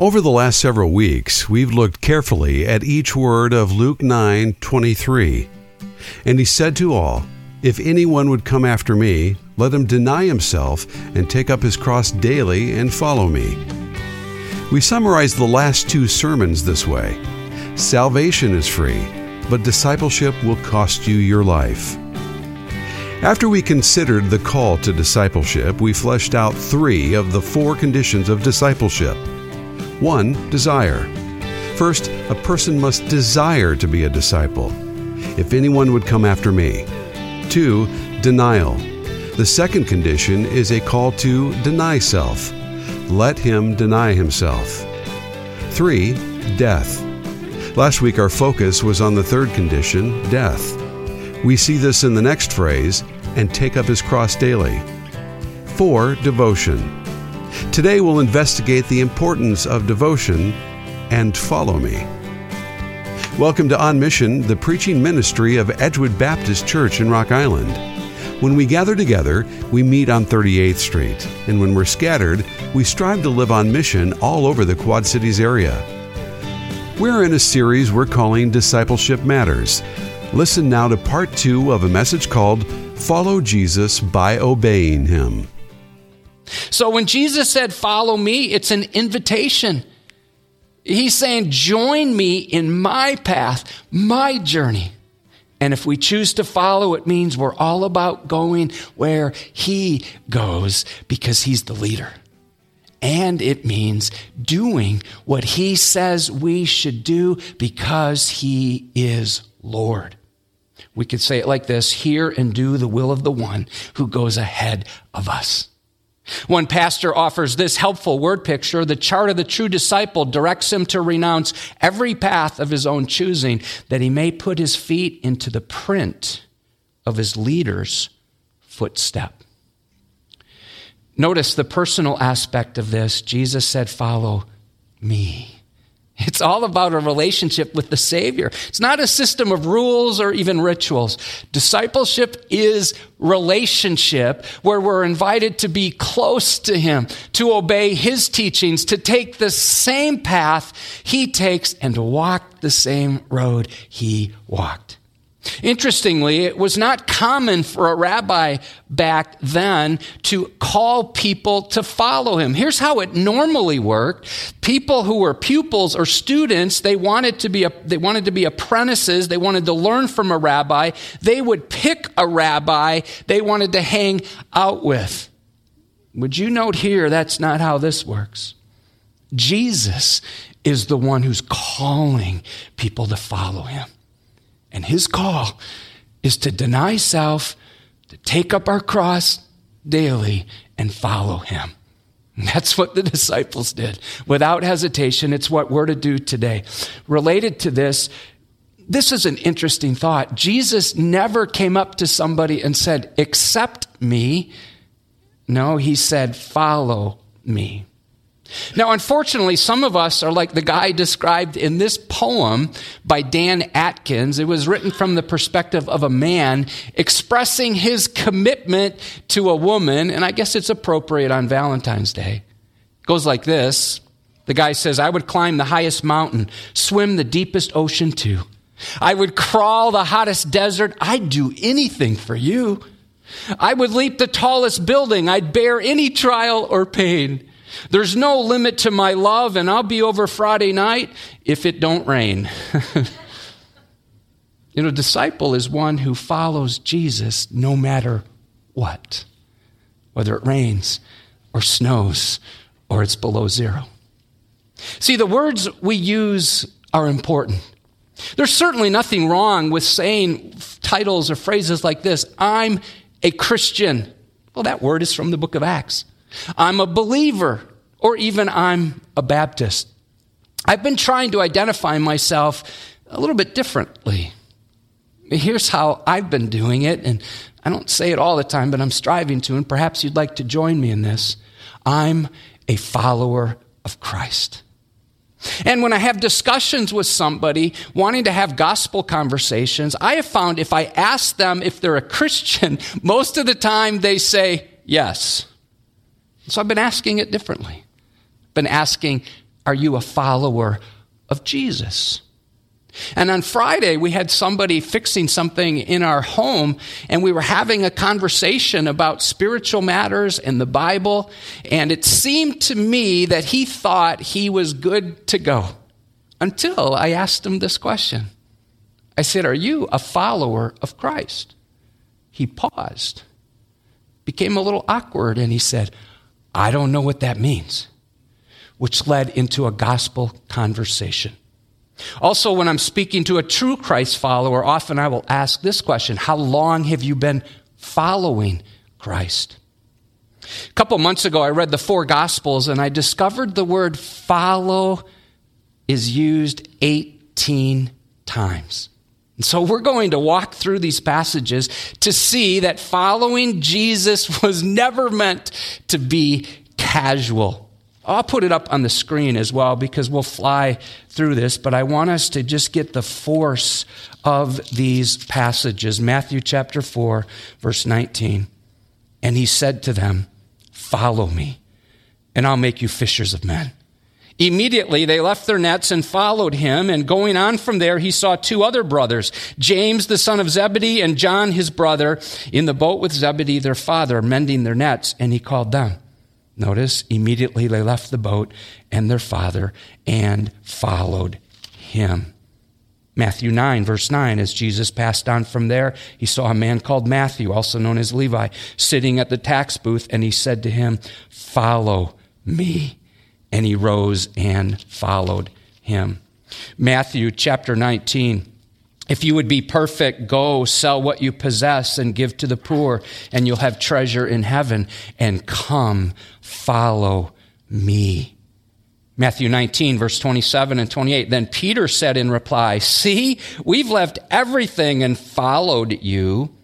Over the last several weeks, we've looked carefully at each word of Luke 9:23. And he said to all, If anyone would come after me, let him deny himself and take up his cross daily and follow me. We summarize the last two sermons this way Salvation is free, but discipleship will cost you your life. After we considered the call to discipleship, we fleshed out three of the four conditions of discipleship. One, desire. First, a person must desire to be a disciple. If anyone would come after me. Two, denial. The second condition is a call to deny self. Let him deny himself. Three, death. Last week, our focus was on the third condition, death. We see this in the next phrase, and take up his cross daily. 4. Devotion. Today we'll investigate the importance of devotion and follow me. Welcome to On Mission, the preaching ministry of Edgewood Baptist Church in Rock Island. When we gather together, we meet on 38th Street, and when we're scattered, we strive to live on mission all over the Quad Cities area. We're in a series we're calling Discipleship Matters. Listen now to part two of a message called Follow Jesus by Obeying Him. So when Jesus said, Follow me, it's an invitation. He's saying, Join me in my path, my journey. And if we choose to follow, it means we're all about going where He goes because He's the leader. And it means doing what He says we should do because He is Lord. We could say it like this hear and do the will of the one who goes ahead of us. One pastor offers this helpful word picture. The chart of the true disciple directs him to renounce every path of his own choosing that he may put his feet into the print of his leader's footstep. Notice the personal aspect of this. Jesus said, Follow me. It's all about a relationship with the Savior. It's not a system of rules or even rituals. Discipleship is relationship where we're invited to be close to Him, to obey His teachings, to take the same path He takes, and to walk the same road He walked. Interestingly, it was not common for a rabbi back then to call people to follow him. Here's how it normally worked. People who were pupils or students, they wanted to be, they wanted to be apprentices. They wanted to learn from a rabbi. They would pick a rabbi they wanted to hang out with. Would you note here that's not how this works? Jesus is the one who's calling people to follow him. And his call is to deny self, to take up our cross daily, and follow him. And that's what the disciples did. Without hesitation, it's what we're to do today. Related to this, this is an interesting thought. Jesus never came up to somebody and said, Accept me. No, he said, Follow me. Now, unfortunately, some of us are like the guy described in this poem by Dan Atkins. It was written from the perspective of a man expressing his commitment to a woman, and I guess it's appropriate on Valentine's Day. It goes like this The guy says, I would climb the highest mountain, swim the deepest ocean too. I would crawl the hottest desert. I'd do anything for you. I would leap the tallest building. I'd bear any trial or pain. There's no limit to my love, and I'll be over Friday night if it don't rain. you know, disciple is one who follows Jesus no matter what, whether it rains or snows or it's below zero. See, the words we use are important. There's certainly nothing wrong with saying titles or phrases like this I'm a Christian. Well, that word is from the book of Acts. I'm a believer, or even I'm a Baptist. I've been trying to identify myself a little bit differently. Here's how I've been doing it, and I don't say it all the time, but I'm striving to, and perhaps you'd like to join me in this. I'm a follower of Christ. And when I have discussions with somebody wanting to have gospel conversations, I have found if I ask them if they're a Christian, most of the time they say yes. So I've been asking it differently. Been asking, Are you a follower of Jesus? And on Friday, we had somebody fixing something in our home, and we were having a conversation about spiritual matters and the Bible. And it seemed to me that he thought he was good to go until I asked him this question. I said, Are you a follower of Christ? He paused, became a little awkward, and he said, I don't know what that means, which led into a gospel conversation. Also, when I'm speaking to a true Christ follower, often I will ask this question How long have you been following Christ? A couple months ago, I read the four Gospels and I discovered the word follow is used 18 times. And so we're going to walk through these passages to see that following Jesus was never meant to be casual. I'll put it up on the screen as well because we'll fly through this, but I want us to just get the force of these passages. Matthew chapter 4, verse 19. And he said to them, Follow me, and I'll make you fishers of men. Immediately they left their nets and followed him, and going on from there, he saw two other brothers, James the son of Zebedee and John his brother, in the boat with Zebedee their father, mending their nets, and he called them. Notice, immediately they left the boat and their father and followed him. Matthew 9, verse 9, as Jesus passed on from there, he saw a man called Matthew, also known as Levi, sitting at the tax booth, and he said to him, Follow me. And he rose and followed him. Matthew chapter 19, if you would be perfect, go sell what you possess and give to the poor, and you'll have treasure in heaven. And come, follow me. Matthew 19, verse 27 and 28. Then Peter said in reply, See, we've left everything and followed you.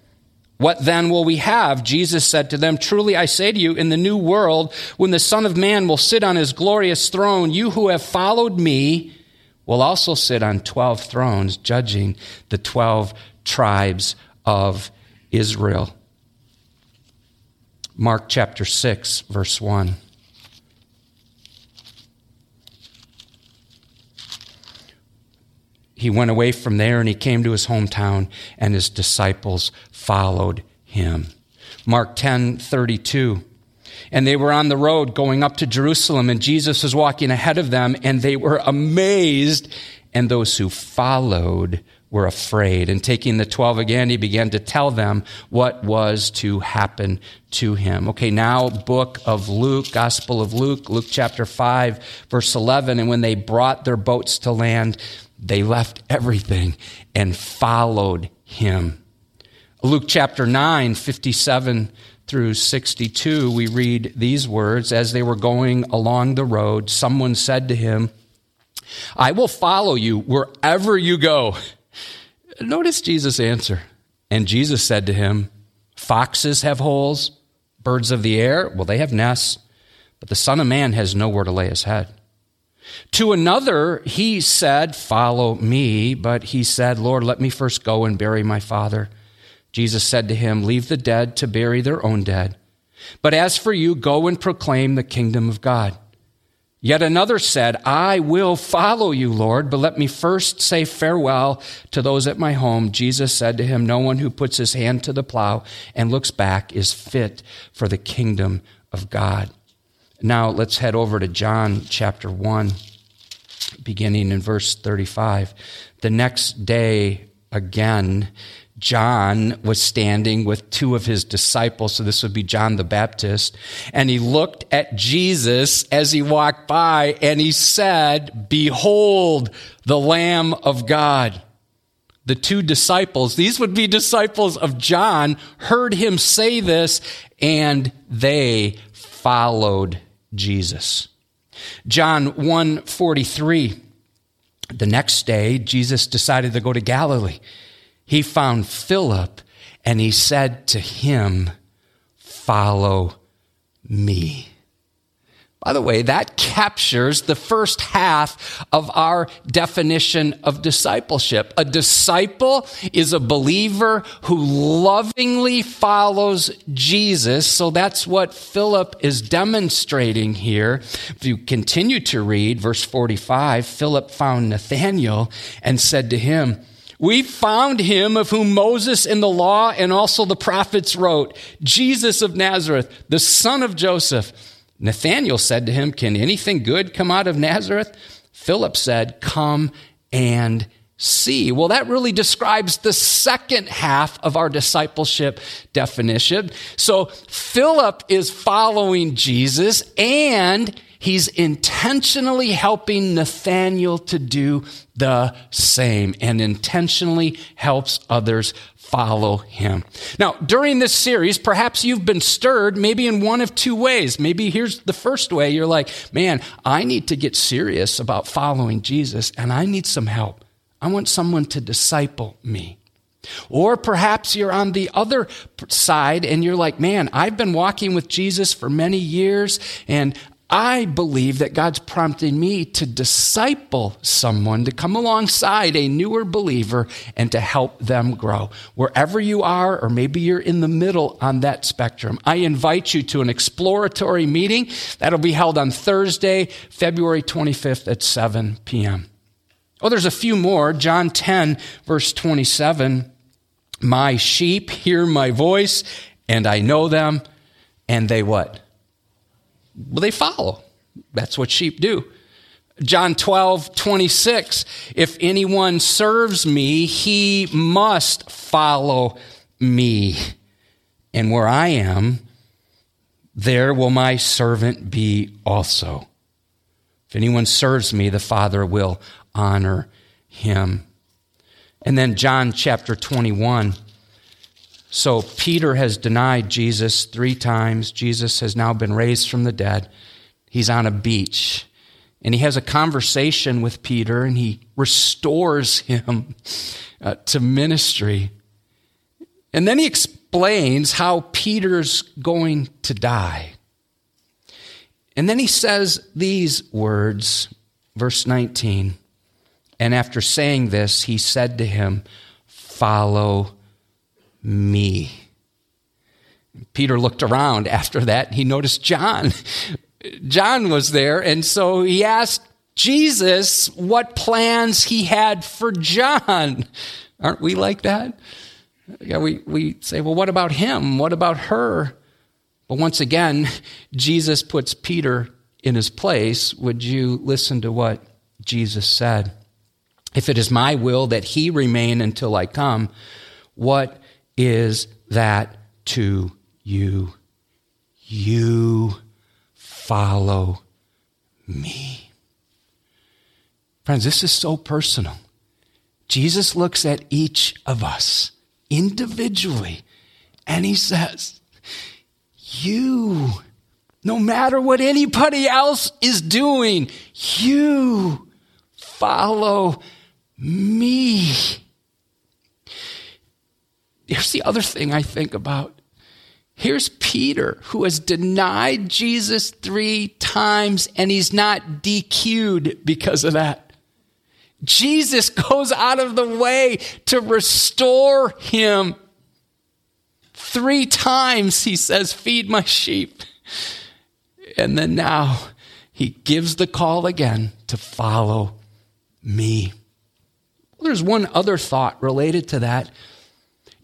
What then will we have? Jesus said to them, Truly I say to you, in the new world, when the Son of Man will sit on his glorious throne, you who have followed me, will also sit on 12 thrones, judging the 12 tribes of Israel. Mark chapter 6, verse 1. He went away from there and he came to his hometown, and his disciples followed him. Mark 10 32. And they were on the road going up to Jerusalem, and Jesus was walking ahead of them, and they were amazed, and those who followed were afraid. And taking the twelve again, he began to tell them what was to happen to him. Okay, now, book of Luke, Gospel of Luke, Luke chapter 5, verse 11. And when they brought their boats to land, they left everything and followed him. Luke chapter 9, 57 through 62, we read these words As they were going along the road, someone said to him, I will follow you wherever you go. Notice Jesus' answer. And Jesus said to him, Foxes have holes, birds of the air, well, they have nests, but the Son of Man has nowhere to lay his head. To another, he said, Follow me. But he said, Lord, let me first go and bury my father. Jesus said to him, Leave the dead to bury their own dead. But as for you, go and proclaim the kingdom of God. Yet another said, I will follow you, Lord, but let me first say farewell to those at my home. Jesus said to him, No one who puts his hand to the plow and looks back is fit for the kingdom of God. Now let's head over to John chapter 1, beginning in verse 35. The next day, again, John was standing with two of his disciples, so this would be John the Baptist, and he looked at Jesus as he walked by and he said, Behold, the Lamb of God. The two disciples, these would be disciples of John, heard him say this and they followed Jesus. John 143. The next day, Jesus decided to go to Galilee he found Philip and he said to him, Follow me. By the way, that captures the first half of our definition of discipleship. A disciple is a believer who lovingly follows Jesus. So that's what Philip is demonstrating here. If you continue to read verse 45, Philip found Nathanael and said to him, we found him of whom Moses in the law and also the prophets wrote, Jesus of Nazareth, the son of Joseph. Nathanael said to him, Can anything good come out of Nazareth? Philip said, Come and see. Well, that really describes the second half of our discipleship definition. So Philip is following Jesus and he's intentionally helping Nathanael to do the same and intentionally helps others follow him. Now, during this series, perhaps you've been stirred maybe in one of two ways. Maybe here's the first way you're like, man, I need to get serious about following Jesus and I need some help. I want someone to disciple me. Or perhaps you're on the other side and you're like, man, I've been walking with Jesus for many years and I believe that God's prompting me to disciple someone, to come alongside a newer believer and to help them grow. Wherever you are, or maybe you're in the middle on that spectrum, I invite you to an exploratory meeting that'll be held on Thursday, February 25th at 7 p.m. Oh, there's a few more. John 10, verse 27. My sheep hear my voice, and I know them, and they what? Well, they follow. That's what sheep do. John 12, 26. If anyone serves me, he must follow me. And where I am, there will my servant be also. If anyone serves me, the Father will honor him. And then John chapter 21. So Peter has denied Jesus three times. Jesus has now been raised from the dead. He's on a beach. And he has a conversation with Peter and he restores him uh, to ministry. And then he explains how Peter's going to die. And then he says these words, verse 19. And after saying this, he said to him, Follow me. Peter looked around after that. He noticed John. John was there, and so he asked Jesus what plans he had for John. Aren't we like that? Yeah, we, we say, well, what about him? What about her? But once again, Jesus puts Peter in his place. Would you listen to what Jesus said? If it is my will that he remain until I come, what is that to you? You follow me. Friends, this is so personal. Jesus looks at each of us individually and he says, You, no matter what anybody else is doing, you follow me. Here's the other thing I think about. Here's Peter, who has denied Jesus three times, and he's not DQ'd because of that. Jesus goes out of the way to restore him. Three times he says, Feed my sheep. And then now he gives the call again to follow me. Well, there's one other thought related to that.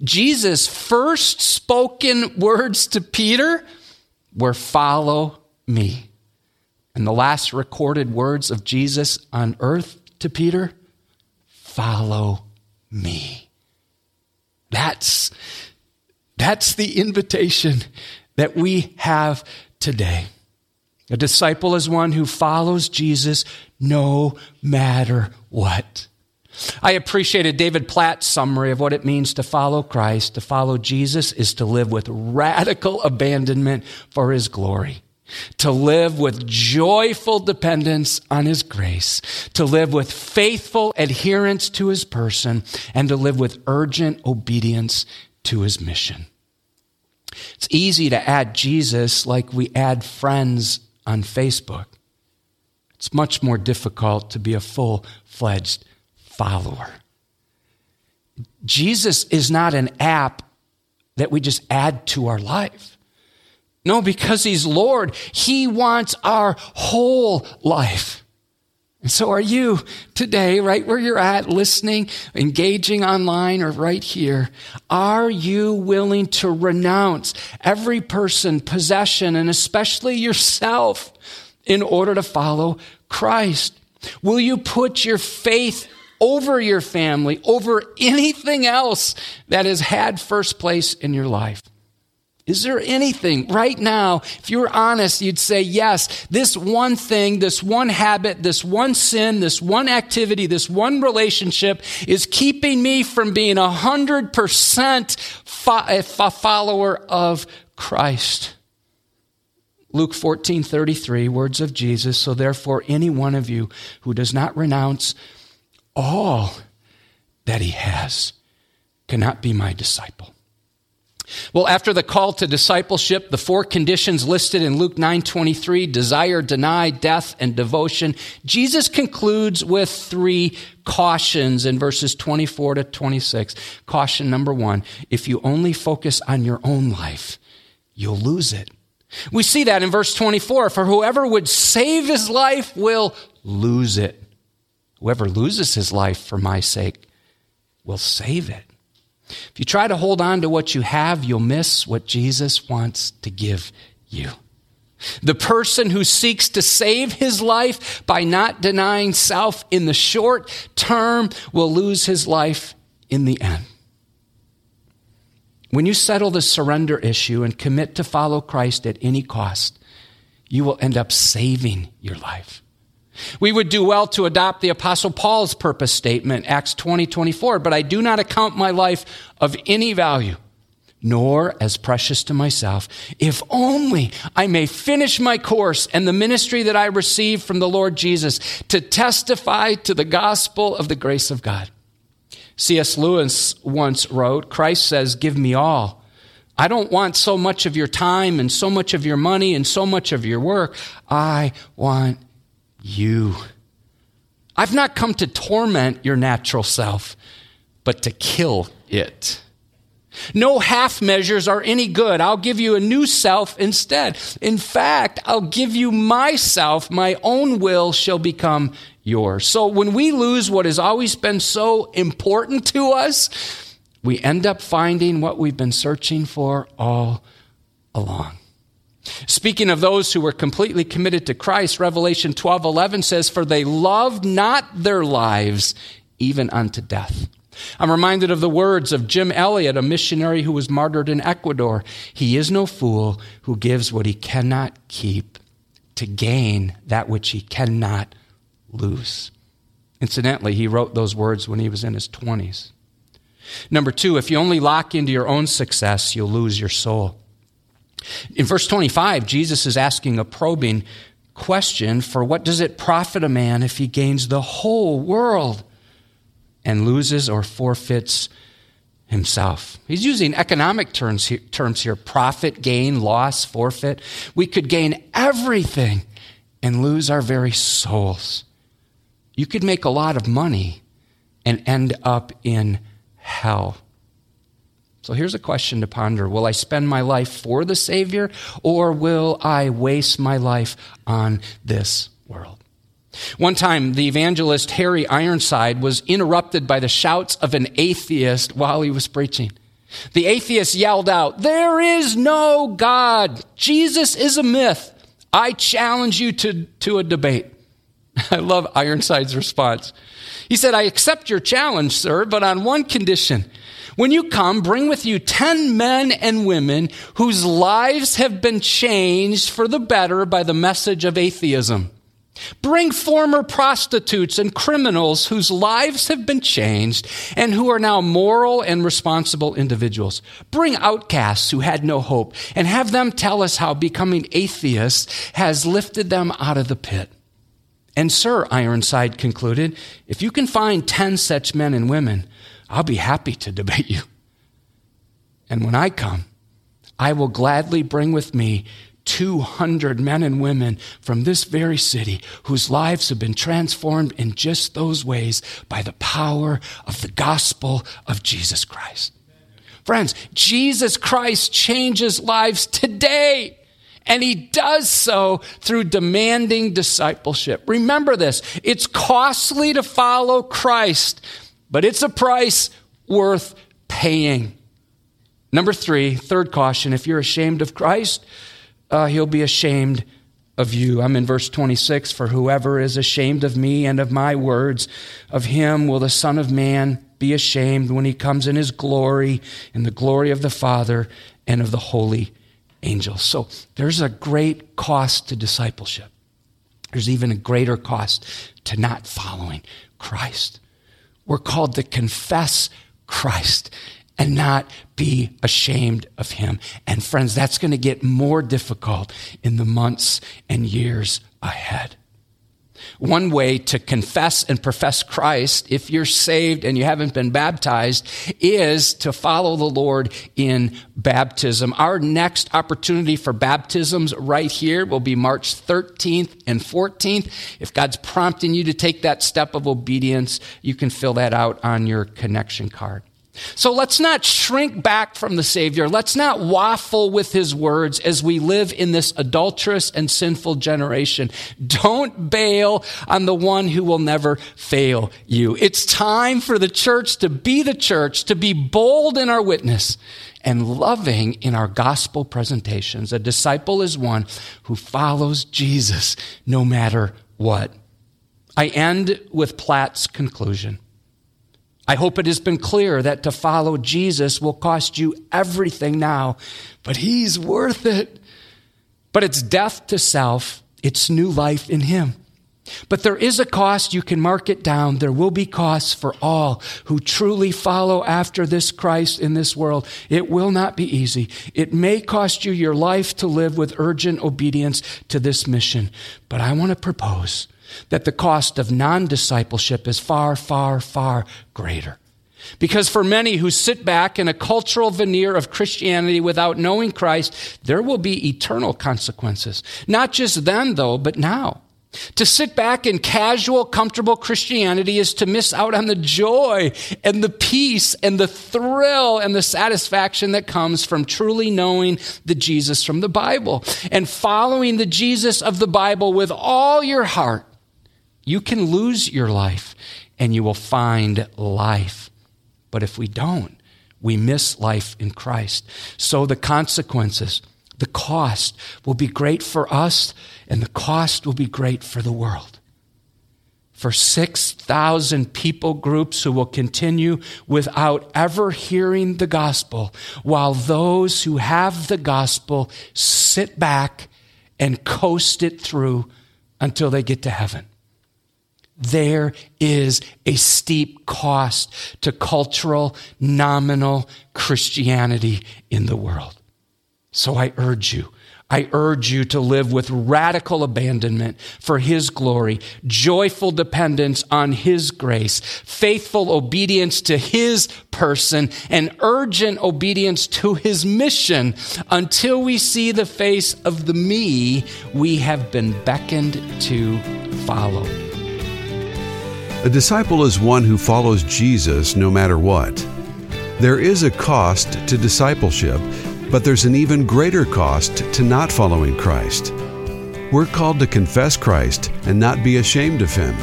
Jesus' first spoken words to Peter were, Follow me. And the last recorded words of Jesus on earth to Peter, Follow me. That's, that's the invitation that we have today. A disciple is one who follows Jesus no matter what. I appreciated David Platt's summary of what it means to follow Christ. To follow Jesus is to live with radical abandonment for his glory. To live with joyful dependence on his grace, to live with faithful adherence to his person, and to live with urgent obedience to his mission. It's easy to add Jesus like we add friends on Facebook. It's much more difficult to be a full fledged follower. Jesus is not an app that we just add to our life. No, because He's Lord, He wants our whole life. And so are you today, right where you're at, listening, engaging online, or right here. Are you willing to renounce every person, possession, and especially yourself in order to follow Christ? Will you put your faith over your family, over anything else that has had first place in your life? Is there anything right now, if you were honest, you'd say, yes, this one thing, this one habit, this one sin, this one activity, this one relationship is keeping me from being a hundred percent a follower of Christ. Luke 14, 33, words of Jesus. So therefore, any one of you who does not renounce all that he has cannot be my disciple. Well, after the call to discipleship, the four conditions listed in Luke 9:23, desire, deny, death, and devotion, Jesus concludes with three cautions in verses 24 to 26. Caution number 1, if you only focus on your own life, you'll lose it. We see that in verse 24, for whoever would save his life will lose it. Whoever loses his life for my sake will save it. If you try to hold on to what you have, you'll miss what Jesus wants to give you. The person who seeks to save his life by not denying self in the short term will lose his life in the end. When you settle the surrender issue and commit to follow Christ at any cost, you will end up saving your life. We would do well to adopt the apostle Paul's purpose statement, Acts 20, 24. But I do not account my life of any value, nor as precious to myself, if only I may finish my course and the ministry that I received from the Lord Jesus to testify to the gospel of the grace of God. C.S. Lewis once wrote, Christ says, give me all. I don't want so much of your time and so much of your money and so much of your work. I want you. I've not come to torment your natural self, but to kill it. No half measures are any good. I'll give you a new self instead. In fact, I'll give you myself. My own will shall become yours. So when we lose what has always been so important to us, we end up finding what we've been searching for all along. Speaking of those who were completely committed to Christ, Revelation 12 11 says, For they loved not their lives even unto death. I'm reminded of the words of Jim Elliot, a missionary who was martyred in Ecuador. He is no fool who gives what he cannot keep to gain that which he cannot lose. Incidentally, he wrote those words when he was in his 20s. Number two, if you only lock into your own success, you'll lose your soul. In verse 25, Jesus is asking a probing question for what does it profit a man if he gains the whole world and loses or forfeits himself? He's using economic terms here, terms here profit, gain, loss, forfeit. We could gain everything and lose our very souls. You could make a lot of money and end up in hell. So here's a question to ponder Will I spend my life for the Savior, or will I waste my life on this world? One time, the evangelist Harry Ironside was interrupted by the shouts of an atheist while he was preaching. The atheist yelled out, There is no God. Jesus is a myth. I challenge you to, to a debate. I love Ironside's response. He said, I accept your challenge, sir, but on one condition. When you come, bring with you 10 men and women whose lives have been changed for the better by the message of atheism. Bring former prostitutes and criminals whose lives have been changed and who are now moral and responsible individuals. Bring outcasts who had no hope and have them tell us how becoming atheists has lifted them out of the pit. And, sir, Ironside concluded, if you can find 10 such men and women, I'll be happy to debate you. And when I come, I will gladly bring with me 200 men and women from this very city whose lives have been transformed in just those ways by the power of the gospel of Jesus Christ. Friends, Jesus Christ changes lives today. And he does so through demanding discipleship. Remember this it's costly to follow Christ, but it's a price worth paying. Number three, third caution if you're ashamed of Christ, uh, he'll be ashamed of you. I'm in verse 26 For whoever is ashamed of me and of my words, of him will the Son of Man be ashamed when he comes in his glory, in the glory of the Father and of the holy angels. So there's a great cost to discipleship. There's even a greater cost to not following Christ. We're called to confess Christ and not be ashamed of him. And friends, that's going to get more difficult in the months and years ahead. One way to confess and profess Christ, if you're saved and you haven't been baptized, is to follow the Lord in baptism. Our next opportunity for baptisms right here will be March 13th and 14th. If God's prompting you to take that step of obedience, you can fill that out on your connection card. So let's not shrink back from the Savior. Let's not waffle with His words as we live in this adulterous and sinful generation. Don't bail on the one who will never fail you. It's time for the church to be the church, to be bold in our witness and loving in our gospel presentations. A disciple is one who follows Jesus no matter what. I end with Platt's conclusion. I hope it has been clear that to follow Jesus will cost you everything now, but he's worth it. But it's death to self, it's new life in him. But there is a cost, you can mark it down. There will be costs for all who truly follow after this Christ in this world. It will not be easy. It may cost you your life to live with urgent obedience to this mission. But I want to propose that the cost of non discipleship is far, far, far greater. Because for many who sit back in a cultural veneer of Christianity without knowing Christ, there will be eternal consequences. Not just then, though, but now. To sit back in casual, comfortable Christianity is to miss out on the joy and the peace and the thrill and the satisfaction that comes from truly knowing the Jesus from the Bible and following the Jesus of the Bible with all your heart you can lose your life and you will find life. But if we don't, we miss life in Christ. So the consequences, the cost will be great for us and the cost will be great for the world. For 6,000 people groups who will continue without ever hearing the gospel, while those who have the gospel sit back and coast it through until they get to heaven there is a steep cost to cultural, nominal Christianity in the world. So I urge you, I urge you to live with radical abandonment for His glory, joyful dependence on His grace, faithful obedience to His person, and urgent obedience to His mission until we see the face of the me we have been beckoned to follow. A disciple is one who follows Jesus no matter what. There is a cost to discipleship, but there's an even greater cost to not following Christ. We're called to confess Christ and not be ashamed of Him,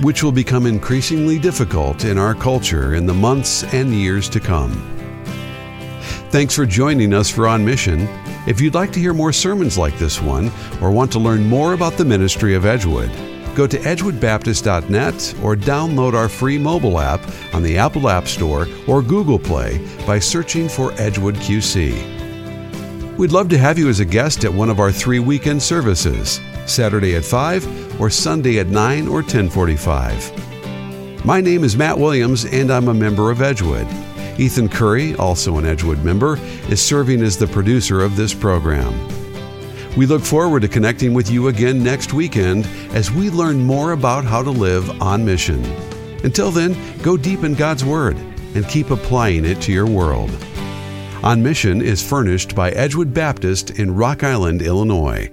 which will become increasingly difficult in our culture in the months and years to come. Thanks for joining us for On Mission. If you'd like to hear more sermons like this one or want to learn more about the ministry of Edgewood, Go to edgewoodbaptist.net or download our free mobile app on the Apple App Store or Google Play by searching for Edgewood QC. We'd love to have you as a guest at one of our three weekend services, Saturday at 5 or Sunday at 9 or 1045. My name is Matt Williams and I'm a member of Edgewood. Ethan Curry, also an Edgewood member, is serving as the producer of this program. We look forward to connecting with you again next weekend as we learn more about how to live on mission. Until then, go deep in God's Word and keep applying it to your world. On Mission is furnished by Edgewood Baptist in Rock Island, Illinois.